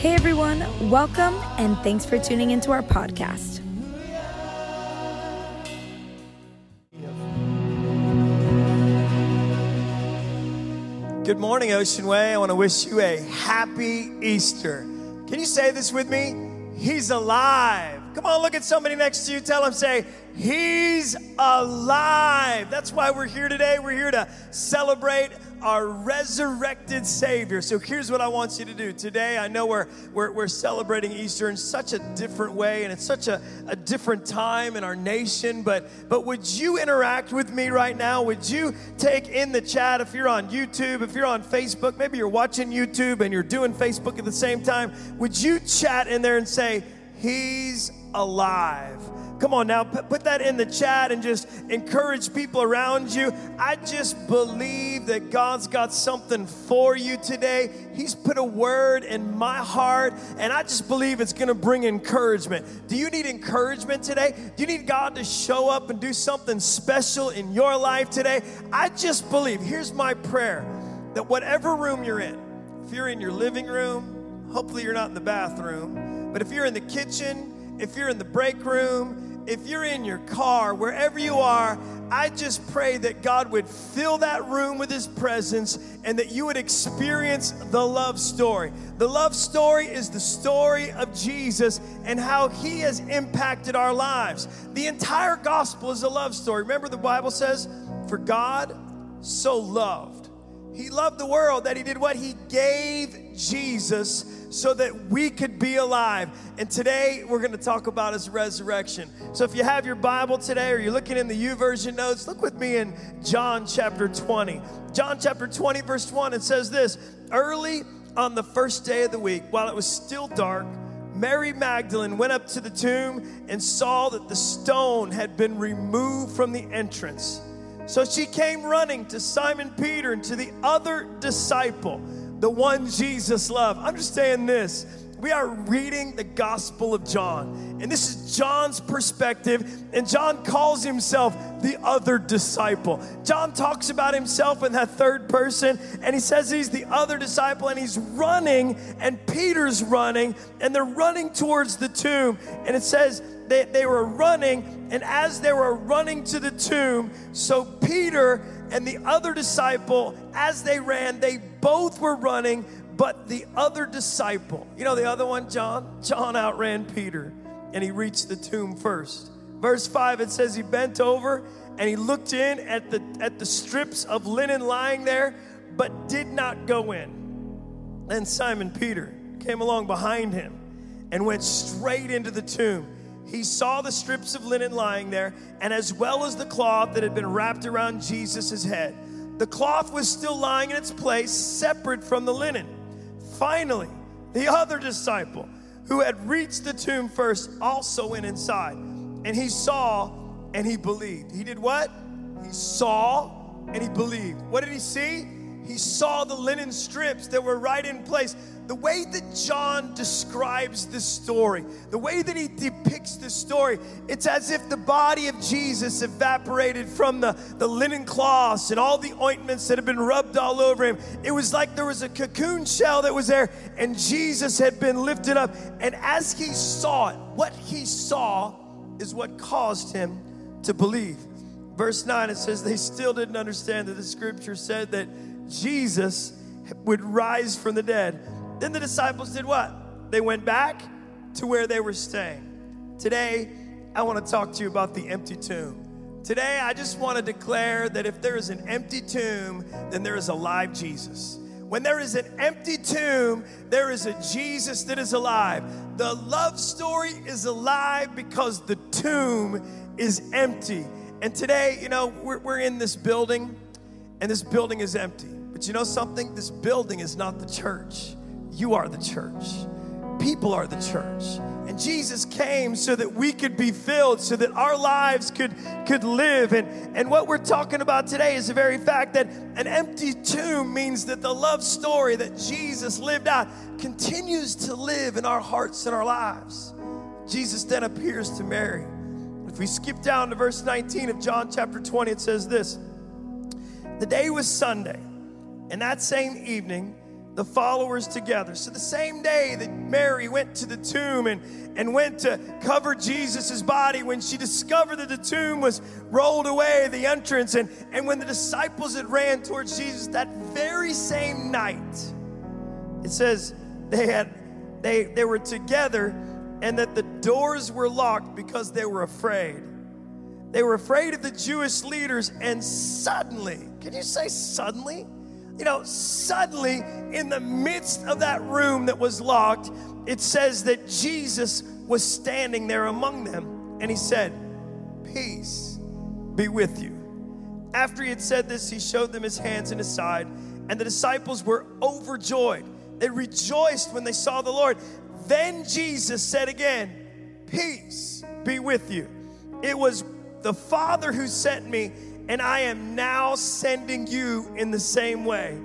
Hey everyone, welcome and thanks for tuning into our podcast. Good morning, Ocean Way. I want to wish you a happy Easter. Can you say this with me? He's alive. Come on, look at somebody next to you. Tell them, say, He's alive. That's why we're here today. We're here to celebrate our resurrected Savior. So here's what I want you to do. Today, I know we're, we're, we're celebrating Easter in such a different way, and it's such a, a different time in our nation. But, but would you interact with me right now? Would you take in the chat if you're on YouTube, if you're on Facebook, maybe you're watching YouTube and you're doing Facebook at the same time? Would you chat in there and say, He's alive? Come on now, put that in the chat and just encourage people around you. I just believe that God's got something for you today. He's put a word in my heart, and I just believe it's gonna bring encouragement. Do you need encouragement today? Do you need God to show up and do something special in your life today? I just believe, here's my prayer that whatever room you're in, if you're in your living room, hopefully you're not in the bathroom, but if you're in the kitchen, if you're in the break room, if you're in your car, wherever you are, I just pray that God would fill that room with His presence and that you would experience the love story. The love story is the story of Jesus and how He has impacted our lives. The entire gospel is a love story. Remember, the Bible says, For God so loved. He loved the world that He did what? He gave Jesus so that we could be alive. And today we're going to talk about his resurrection. So if you have your Bible today or you're looking in the YouVersion notes, look with me in John chapter 20. John chapter 20, verse 1, it says this Early on the first day of the week, while it was still dark, Mary Magdalene went up to the tomb and saw that the stone had been removed from the entrance. So she came running to Simon Peter and to the other disciple the one Jesus loved. Understand this. We are reading the Gospel of John, and this is John's perspective. And John calls himself the other disciple. John talks about himself in that third person, and he says he's the other disciple, and he's running, and Peter's running, and they're running towards the tomb. And it says they, they were running, and as they were running to the tomb, so Peter and the other disciple, as they ran, they both were running, but the other disciple, you know, the other one, John, John outran Peter and he reached the tomb first. Verse 5, it says he bent over and he looked in at the, at the strips of linen lying there, but did not go in. Then Simon Peter came along behind him and went straight into the tomb he saw the strips of linen lying there, and as well as the cloth that had been wrapped around Jesus' head. The cloth was still lying in its place, separate from the linen. Finally, the other disciple who had reached the tomb first also went inside, and he saw and he believed. He did what? He saw and he believed. What did he see? He saw the linen strips that were right in place the way that John describes this story, the way that he depicts this story, it's as if the body of Jesus evaporated from the, the linen cloths and all the ointments that had been rubbed all over him. It was like there was a cocoon shell that was there, and Jesus had been lifted up. And as he saw it, what he saw is what caused him to believe. Verse 9, it says, They still didn't understand that the scripture said that Jesus would rise from the dead. Then the disciples did what? They went back to where they were staying. Today, I want to talk to you about the empty tomb. Today, I just want to declare that if there is an empty tomb, then there is a live Jesus. When there is an empty tomb, there is a Jesus that is alive. The love story is alive because the tomb is empty. And today, you know, we're, we're in this building, and this building is empty. But you know something? This building is not the church. You are the church. People are the church. And Jesus came so that we could be filled, so that our lives could, could live. And, and what we're talking about today is the very fact that an empty tomb means that the love story that Jesus lived out continues to live in our hearts and our lives. Jesus then appears to Mary. If we skip down to verse 19 of John chapter 20, it says this The day was Sunday, and that same evening, the followers together. So the same day that Mary went to the tomb and, and went to cover Jesus' body, when she discovered that the tomb was rolled away, the entrance, and, and when the disciples had ran towards Jesus that very same night, it says they had they they were together and that the doors were locked because they were afraid. They were afraid of the Jewish leaders, and suddenly, can you say suddenly? You know, suddenly in the midst of that room that was locked, it says that Jesus was standing there among them, and he said, Peace be with you. After he had said this, he showed them his hands and his side, and the disciples were overjoyed. They rejoiced when they saw the Lord. Then Jesus said again, Peace be with you. It was the Father who sent me, and I am now sending you in the same way.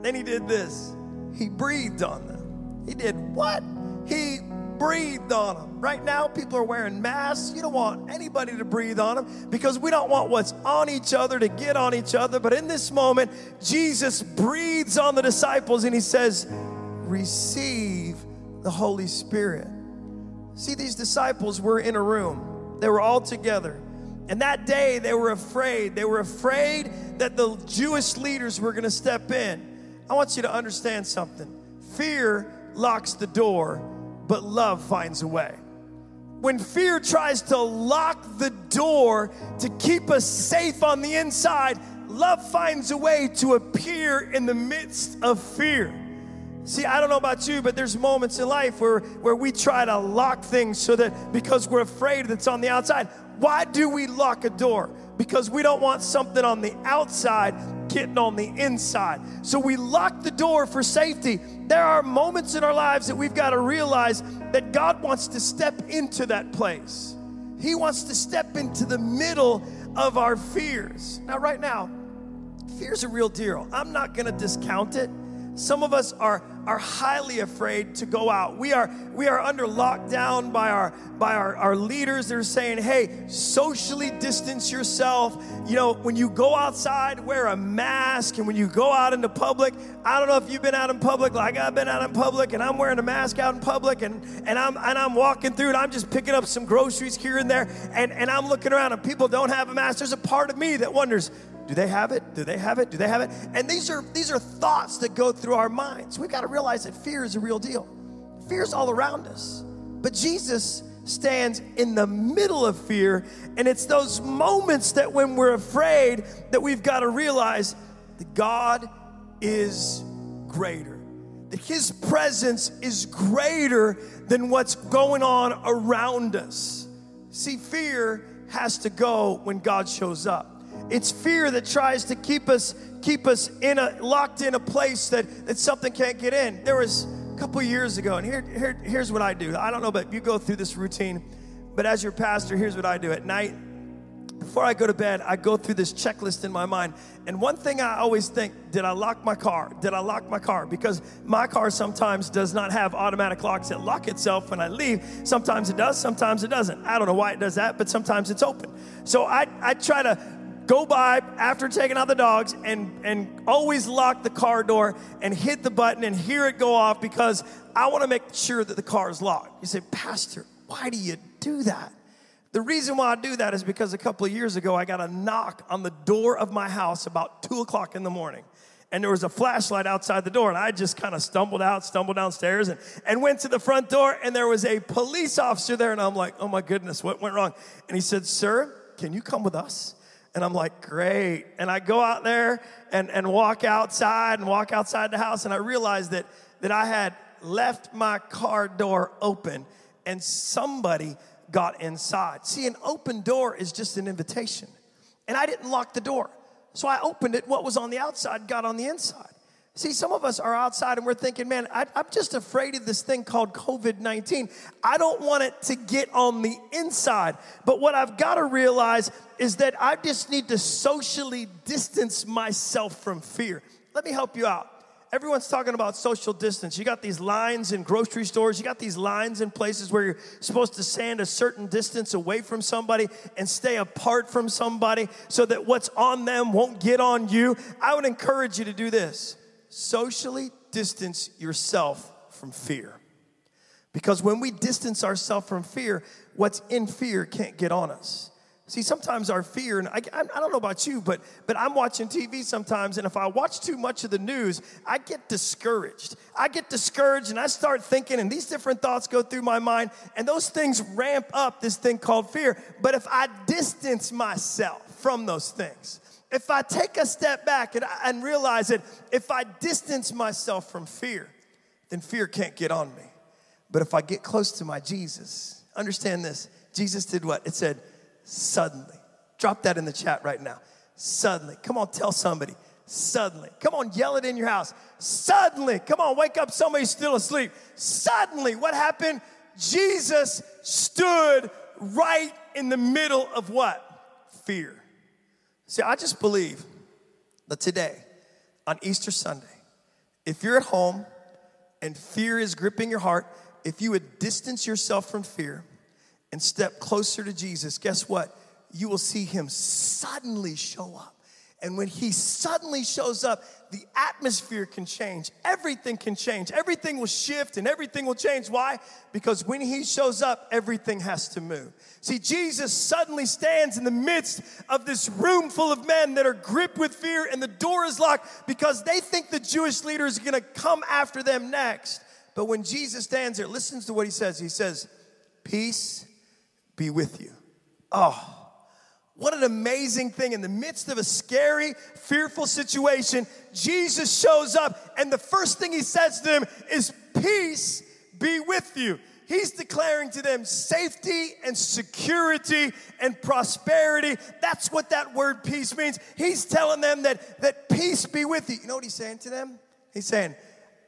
Then he did this. He breathed on them. He did what? He breathed on them. Right now, people are wearing masks. You don't want anybody to breathe on them because we don't want what's on each other to get on each other. But in this moment, Jesus breathes on the disciples and he says, Receive the Holy Spirit. See, these disciples were in a room, they were all together. And that day they were afraid. They were afraid that the Jewish leaders were going to step in. I want you to understand something fear locks the door, but love finds a way. When fear tries to lock the door to keep us safe on the inside, love finds a way to appear in the midst of fear. See, I don't know about you, but there's moments in life where, where we try to lock things so that because we're afraid that's on the outside. Why do we lock a door? Because we don't want something on the outside getting on the inside. So we lock the door for safety. There are moments in our lives that we've got to realize that God wants to step into that place. He wants to step into the middle of our fears. Now, right now, fear's a real deal. I'm not going to discount it. Some of us are, are highly afraid to go out. We are, we are under lockdown by, our, by our, our leaders. They're saying, hey, socially distance yourself. You know, when you go outside, wear a mask. And when you go out into public, I don't know if you've been out in public like I've been out in public, and I'm wearing a mask out in public, and, and, I'm, and I'm walking through, and I'm just picking up some groceries here and there, and, and I'm looking around, and people don't have a mask. There's a part of me that wonders, do they have it? Do they have it? Do they have it? And these are these are thoughts that go through our minds. We've got to realize that fear is a real deal. Fear is all around us. But Jesus stands in the middle of fear, and it's those moments that when we're afraid that we've got to realize that God is greater. That his presence is greater than what's going on around us. See, fear has to go when God shows up. It's fear that tries to keep us keep us in a locked in a place that, that something can't get in. There was a couple years ago, and here, here here's what I do. I don't know, but you go through this routine. But as your pastor, here's what I do at night. Before I go to bed, I go through this checklist in my mind. And one thing I always think did I lock my car? Did I lock my car? Because my car sometimes does not have automatic locks that lock itself when I leave. Sometimes it does, sometimes it doesn't. I don't know why it does that, but sometimes it's open. So I, I try to go by after taking out the dogs and, and always lock the car door and hit the button and hear it go off because I want to make sure that the car is locked. You say, Pastor, why do you do that? The reason why I do that is because a couple of years ago, I got a knock on the door of my house about two o'clock in the morning. And there was a flashlight outside the door, and I just kind of stumbled out, stumbled downstairs, and, and went to the front door, and there was a police officer there, and I'm like, oh my goodness, what went wrong? And he said, Sir, can you come with us? And I'm like, great. And I go out there and, and walk outside and walk outside the house. And I realized that, that I had left my car door open and somebody got inside. See, an open door is just an invitation. And I didn't lock the door. So I opened it. What was on the outside got on the inside. See, some of us are outside and we're thinking, man, I, am just afraid of this thing called COVID 19. I don't want it to get on the inside. But what I've got to realize is that I just need to socially distance myself from fear. Let me help you out. Everyone's talking about social distance. You got these lines in grocery stores, you got these lines in places where you're supposed to stand a certain distance away from somebody and stay apart from somebody so that what's on them won't get on you. I would encourage you to do this socially distance yourself from fear. Because when we distance ourselves from fear, what's in fear can't get on us. See, sometimes our fear, and I, I, don't know about you, but, but I'm watching TV sometimes, and if I watch too much of the news, I get discouraged. I get discouraged, and I start thinking, and these different thoughts go through my mind, and those things ramp up this thing called fear. But if I distance myself from those things, if I take a step back and, and realize that if I distance myself from fear, then fear can't get on me. But if I get close to my Jesus, understand this Jesus did what? It said, suddenly. Drop that in the chat right now. Suddenly. Come on, tell somebody. Suddenly. Come on, yell it in your house. Suddenly. Come on, wake up somebody still asleep. Suddenly. What happened? Jesus stood right in the middle of what? Fear. See, I just believe that today, on Easter Sunday, if you're at home and fear is gripping your heart, if you would distance yourself from fear, and step closer to Jesus, guess what? You will see him suddenly show up. And when he suddenly shows up, the atmosphere can change. Everything can change. Everything will shift and everything will change. Why? Because when he shows up, everything has to move. See, Jesus suddenly stands in the midst of this room full of men that are gripped with fear, and the door is locked because they think the Jewish leader is gonna come after them next. But when Jesus stands there, listens to what he says. He says, Peace be with you. Oh, what an amazing thing. In the midst of a scary, fearful situation, Jesus shows up, and the first thing he says to them is, Peace be with you. He's declaring to them safety and security and prosperity. That's what that word peace means. He's telling them that, that peace be with you. You know what he's saying to them? He's saying,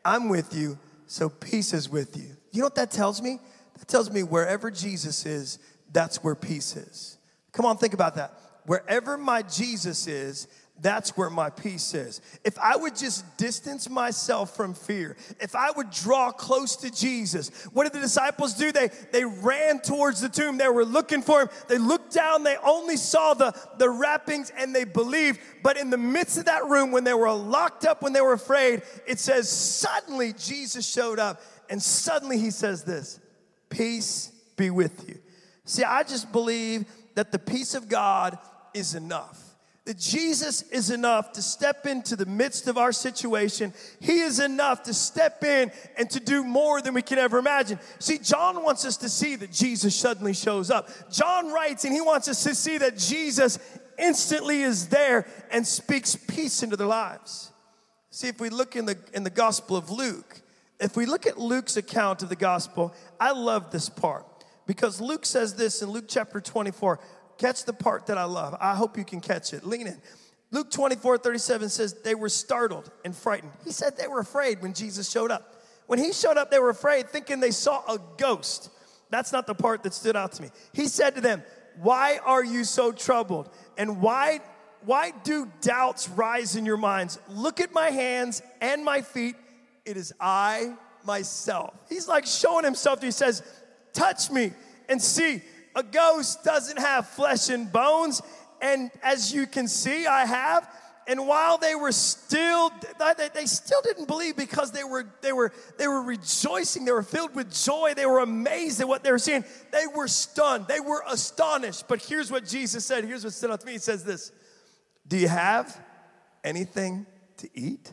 I'm with you, so peace is with you. You know what that tells me? That tells me wherever Jesus is, that's where peace is. Come on, think about that. Wherever my Jesus is, that's where my peace is. If I would just distance myself from fear, if I would draw close to Jesus, what did the disciples do? They, they ran towards the tomb. They were looking for him. They looked down, they only saw the, the wrappings and they believed. But in the midst of that room, when they were locked up, when they were afraid, it says, suddenly Jesus showed up and suddenly he says this Peace be with you. See, I just believe that the peace of God is enough. That Jesus is enough to step into the midst of our situation. He is enough to step in and to do more than we can ever imagine. See, John wants us to see that Jesus suddenly shows up. John writes and he wants us to see that Jesus instantly is there and speaks peace into their lives. See, if we look in the, in the Gospel of Luke, if we look at Luke's account of the Gospel, I love this part. Because Luke says this in Luke chapter 24. Catch the part that I love. I hope you can catch it. Lean in. Luke 24, 37 says they were startled and frightened. He said they were afraid when Jesus showed up. When he showed up, they were afraid, thinking they saw a ghost. That's not the part that stood out to me. He said to them, Why are you so troubled? And why, why do doubts rise in your minds? Look at my hands and my feet. It is I myself. He's like showing himself. He says, touch me and see. A ghost doesn't have flesh and bones. And as you can see, I have. And while they were still, they still didn't believe because they were, they were, they were rejoicing. They were filled with joy. They were amazed at what they were seeing. They were stunned. They were astonished. But here's what Jesus said. Here's what stood out to me. He says this Do you have anything to eat?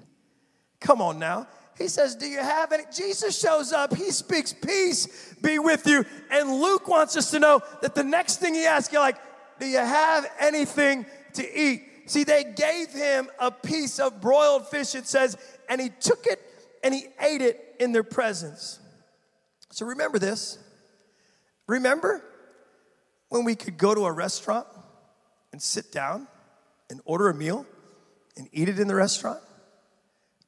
Come on now. He says, Do you have any? Jesus shows up. He speaks, Peace be with you. And Luke wants us to know that the next thing he asks, you're like, Do you have anything to eat? See, they gave him a piece of broiled fish, it says, and he took it and he ate it in their presence. So remember this. Remember when we could go to a restaurant and sit down and order a meal and eat it in the restaurant?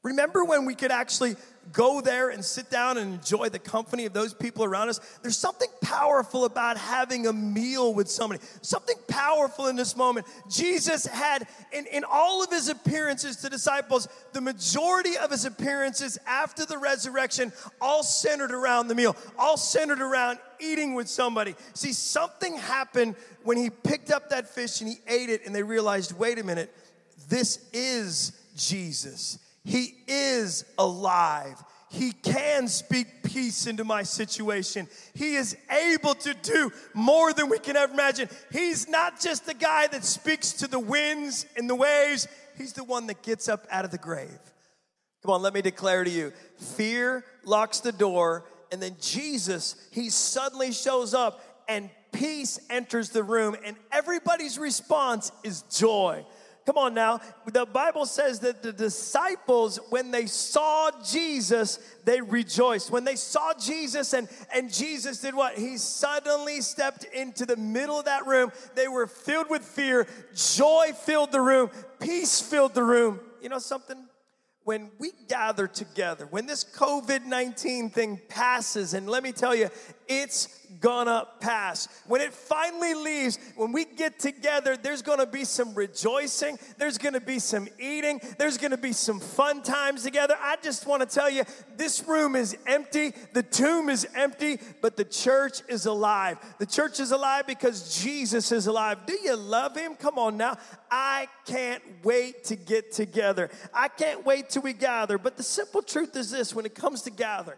Remember when we could actually go there and sit down and enjoy the company of those people around us? There's something powerful about having a meal with somebody, something powerful in this moment. Jesus had, in, in all of his appearances to disciples, the majority of his appearances after the resurrection all centered around the meal, all centered around eating with somebody. See, something happened when he picked up that fish and he ate it, and they realized wait a minute, this is Jesus He is alive. He can speak peace into my situation. He is able to do more than we can ever imagine. He's not just the guy that speaks to the winds and the waves, He's the one that gets up out of the grave. Come on, let me declare to you fear locks the door, and then Jesus, He suddenly shows up, and peace enters the room, and everybody's response is joy. Come on now. The Bible says that the disciples, when they saw Jesus, they rejoiced. When they saw Jesus and, and Jesus did what? He suddenly stepped into the middle of that room. They were filled with fear. Joy filled the room. Peace filled the room. You know something? when we gather together, when this COVID 19 thing passes, and let me tell you, it's gonna pass. When it finally leaves, when we get together, there's gonna be some rejoicing, there's gonna be some eating, there's gonna be some fun times together. I just wanna tell you, this room is empty, the tomb is empty, but the church is alive. The church is alive because Jesus is alive. Do you love him? Come on now. I can't wait to get together. I can't wait till we gather. But the simple truth is this when it comes to gathering,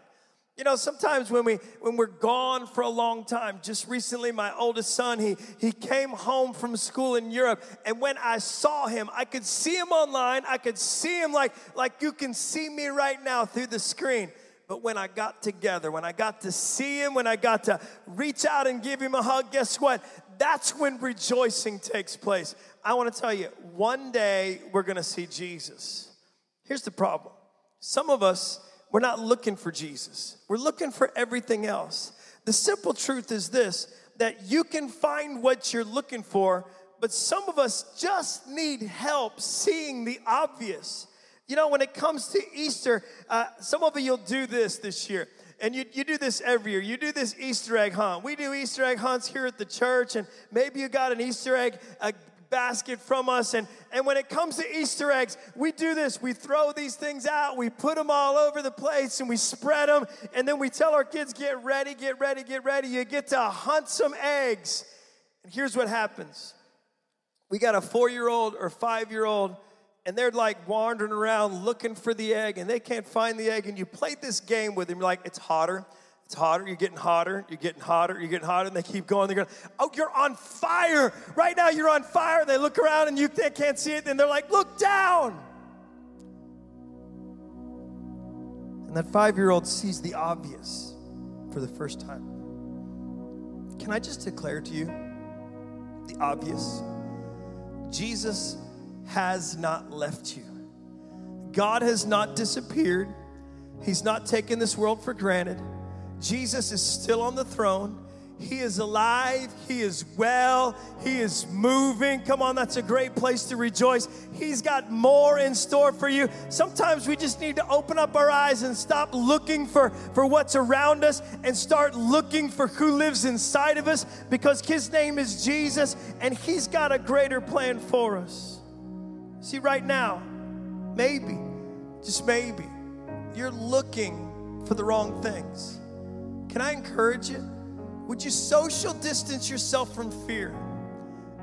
you know, sometimes when we when we're gone for a long time, just recently my oldest son, he he came home from school in Europe, and when I saw him, I could see him online, I could see him like like you can see me right now through the screen. But when I got together, when I got to see him, when I got to reach out and give him a hug, guess what? That's when rejoicing takes place. I want to tell you, one day we're going to see Jesus. Here's the problem some of us, we're not looking for Jesus, we're looking for everything else. The simple truth is this that you can find what you're looking for, but some of us just need help seeing the obvious. You know, when it comes to Easter, uh, some of you will do this this year and you, you do this every year. You do this Easter egg hunt. We do Easter egg hunts here at the church, and maybe you got an Easter egg a basket from us. And, and when it comes to Easter eggs, we do this. We throw these things out, we put them all over the place, and we spread them. And then we tell our kids, get ready, get ready, get ready. You get to hunt some eggs. And here's what happens we got a four year old or five year old and they're like wandering around looking for the egg and they can't find the egg and you play this game with them you're like it's hotter it's hotter, you're getting hotter, you're getting hotter, you're getting hotter, and they keep going. They're going, Oh, you're on fire. Right now, you're on fire. They look around and you they can't see it, and they're like, Look down. And that five year old sees the obvious for the first time. Can I just declare to you the obvious? Jesus has not left you, God has not disappeared, He's not taken this world for granted. Jesus is still on the throne. He is alive. He is well. He is moving. Come on, that's a great place to rejoice. He's got more in store for you. Sometimes we just need to open up our eyes and stop looking for, for what's around us and start looking for who lives inside of us because His name is Jesus and He's got a greater plan for us. See, right now, maybe, just maybe, you're looking for the wrong things. Can I encourage you? Would you social distance yourself from fear?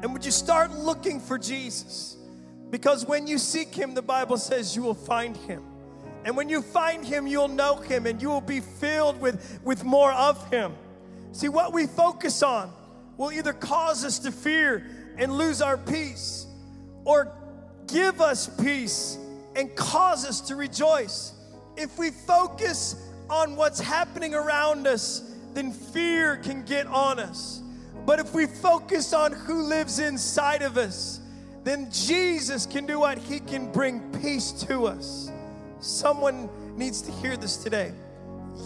And would you start looking for Jesus? Because when you seek him, the Bible says you will find him. And when you find him, you'll know him and you will be filled with, with more of him. See, what we focus on will either cause us to fear and lose our peace or give us peace and cause us to rejoice. If we focus on what's happening around us, then fear can get on us. But if we focus on who lives inside of us, then Jesus can do what? He can bring peace to us. Someone needs to hear this today.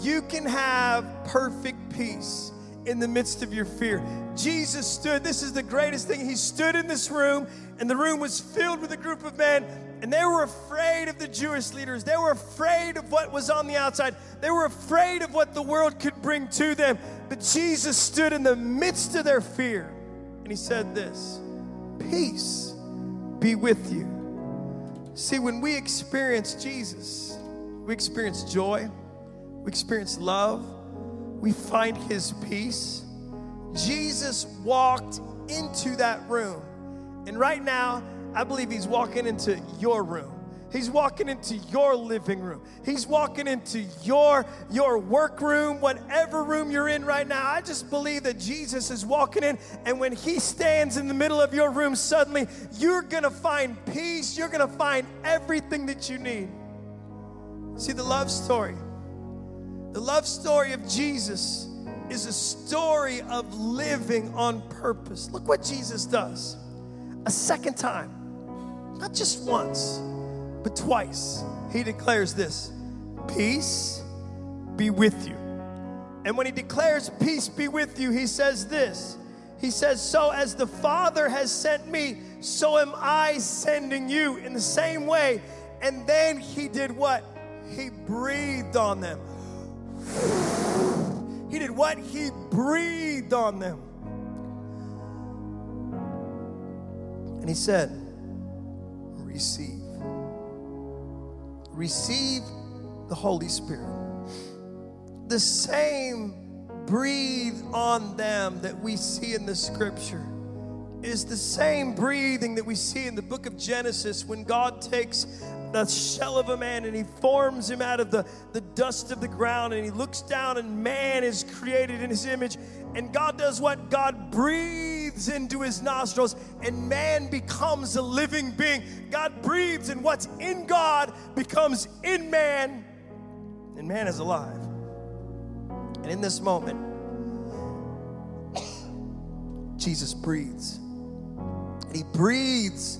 You can have perfect peace in the midst of your fear. Jesus stood, this is the greatest thing. He stood in this room, and the room was filled with a group of men and they were afraid of the Jewish leaders. They were afraid of what was on the outside. They were afraid of what the world could bring to them. But Jesus stood in the midst of their fear and he said this Peace be with you. See, when we experience Jesus, we experience joy, we experience love, we find his peace. Jesus walked into that room. And right now, I believe he's walking into your room. He's walking into your living room. He's walking into your your workroom, whatever room you're in right now. I just believe that Jesus is walking in and when he stands in the middle of your room suddenly you're going to find peace. You're going to find everything that you need. See the love story. The love story of Jesus is a story of living on purpose. Look what Jesus does. A second time, not just once but twice he declares this Peace be with you. And when he declares peace be with you, he says this. He says, So as the Father has sent me, so am I sending you in the same way. And then he did what? He breathed on them. He did what? He breathed on them. And he said, Receive receive the Holy Spirit. The same breathe on them that we see in the scripture is the same breathing that we see in the book of Genesis when God takes the shell of a man and he forms him out of the, the dust of the ground and he looks down and man is created in his image. And God does what? God breathes into his nostrils and man becomes a living being. God breathes and what's in God becomes in man and man is alive. And in this moment, Jesus breathes. And he breathes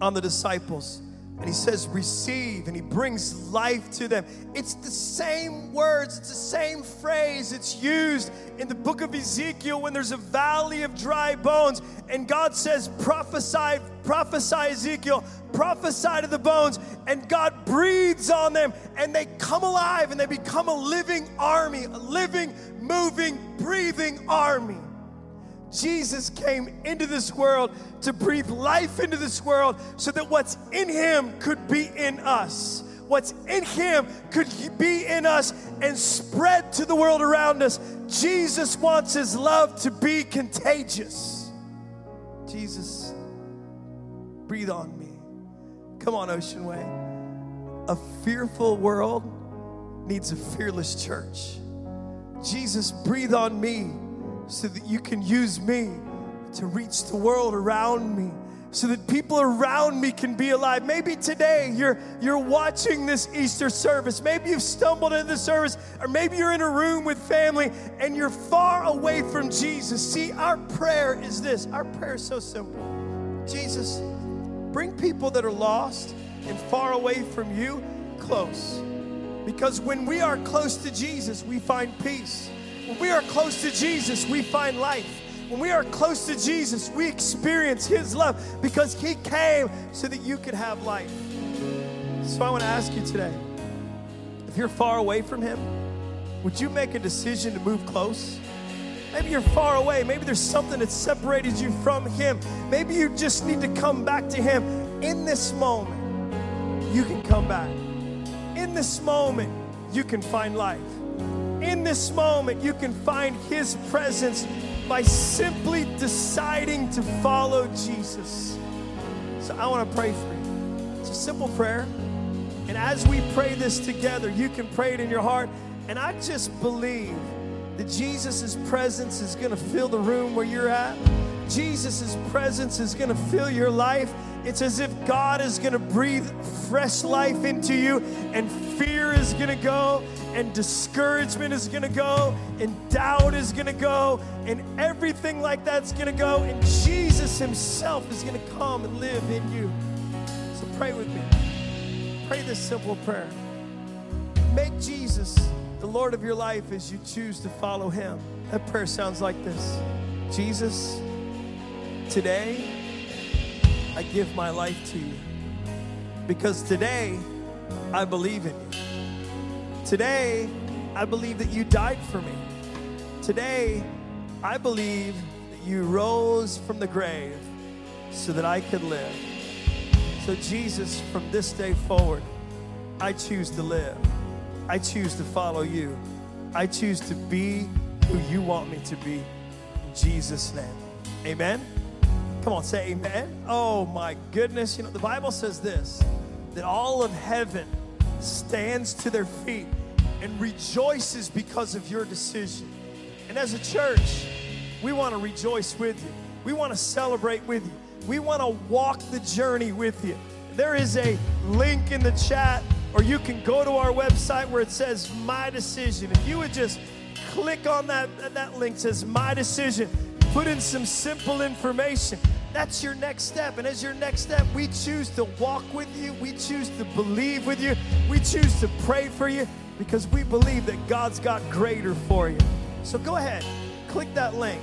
on the disciples and he says, receive, and he brings life to them. It's the same words, it's the same phrase. It's used in the book of Ezekiel when there's a valley of dry bones, and God says, prophesy, prophesy, Ezekiel, prophesy to the bones, and God breathes on them, and they come alive and they become a living army, a living, moving, breathing army. Jesus came into this world to breathe life into this world so that what's in him could be in us. What's in him could be in us and spread to the world around us. Jesus wants his love to be contagious. Jesus, breathe on me. Come on, Ocean Way. A fearful world needs a fearless church. Jesus, breathe on me so that you can use me to reach the world around me so that people around me can be alive. Maybe today you're you're watching this Easter service. Maybe you've stumbled into the service or maybe you're in a room with family and you're far away from Jesus. See, our prayer is this. Our prayer is so simple. Jesus, bring people that are lost and far away from you close. Because when we are close to Jesus, we find peace. When we are close to Jesus, we find life. When we are close to Jesus, we experience His love because He came so that you could have life. So I want to ask you today if you're far away from Him, would you make a decision to move close? Maybe you're far away. Maybe there's something that separated you from Him. Maybe you just need to come back to Him. In this moment, you can come back. In this moment, you can find life in this moment, you can find His presence by simply deciding to follow Jesus. So I want to pray for you. It's a simple prayer. And as we pray this together, you can pray it in your heart. And I just believe that Jesus' presence is going to fill the room where you're at. Jesus' presence is going to fill your life. It's as if God is going to breathe fresh life into you, and fear is going to go, and discouragement is going to go, and doubt is going to go, and everything like that's going to go, and Jesus Himself is going to come and live in you. So pray with me. Pray this simple prayer. Make Jesus the Lord of your life as you choose to follow Him. That prayer sounds like this Jesus, today I give my life to you because today I believe in you. Today, I believe that you died for me. Today, I believe that you rose from the grave so that I could live. So, Jesus, from this day forward, I choose to live. I choose to follow you. I choose to be who you want me to be. In Jesus' name. Amen. Come on, say amen. Oh my goodness. You know, the Bible says this that all of heaven stands to their feet and rejoices because of your decision. And as a church, we want to rejoice with you. We want to celebrate with you. We want to walk the journey with you. There is a link in the chat, or you can go to our website where it says My Decision. If you would just click on that, that link says My Decision, put in some simple information. That's your next step. And as your next step, we choose to walk with you, we choose to believe with you, we choose to pray for you because we believe that God's got greater for you. So go ahead, click that link,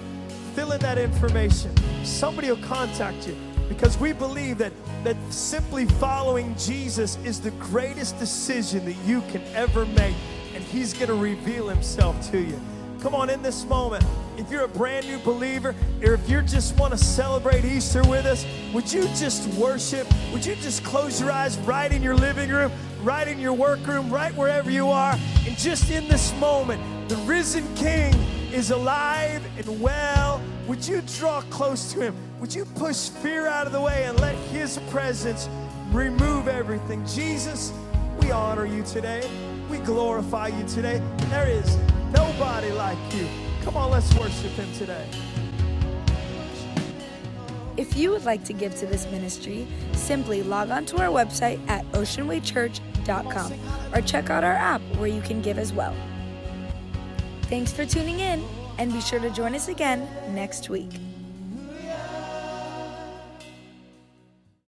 fill in that information. Somebody will contact you because we believe that, that simply following Jesus is the greatest decision that you can ever make, and He's going to reveal Himself to you. Come on, in this moment, if you're a brand new believer, or if you just want to celebrate Easter with us, would you just worship? Would you just close your eyes right in your living room, right in your workroom, right wherever you are, and just in this moment, the risen King is alive and well. Would you draw close to him? Would you push fear out of the way and let his presence remove everything? Jesus, we honor you today. We glorify you today. There is nobody like you. Come on, let's worship him today. If you would like to give to this ministry, simply log on to our website at oceanwaychurch.com or check out our app where you can give as well. Thanks for tuning in, and be sure to join us again next week.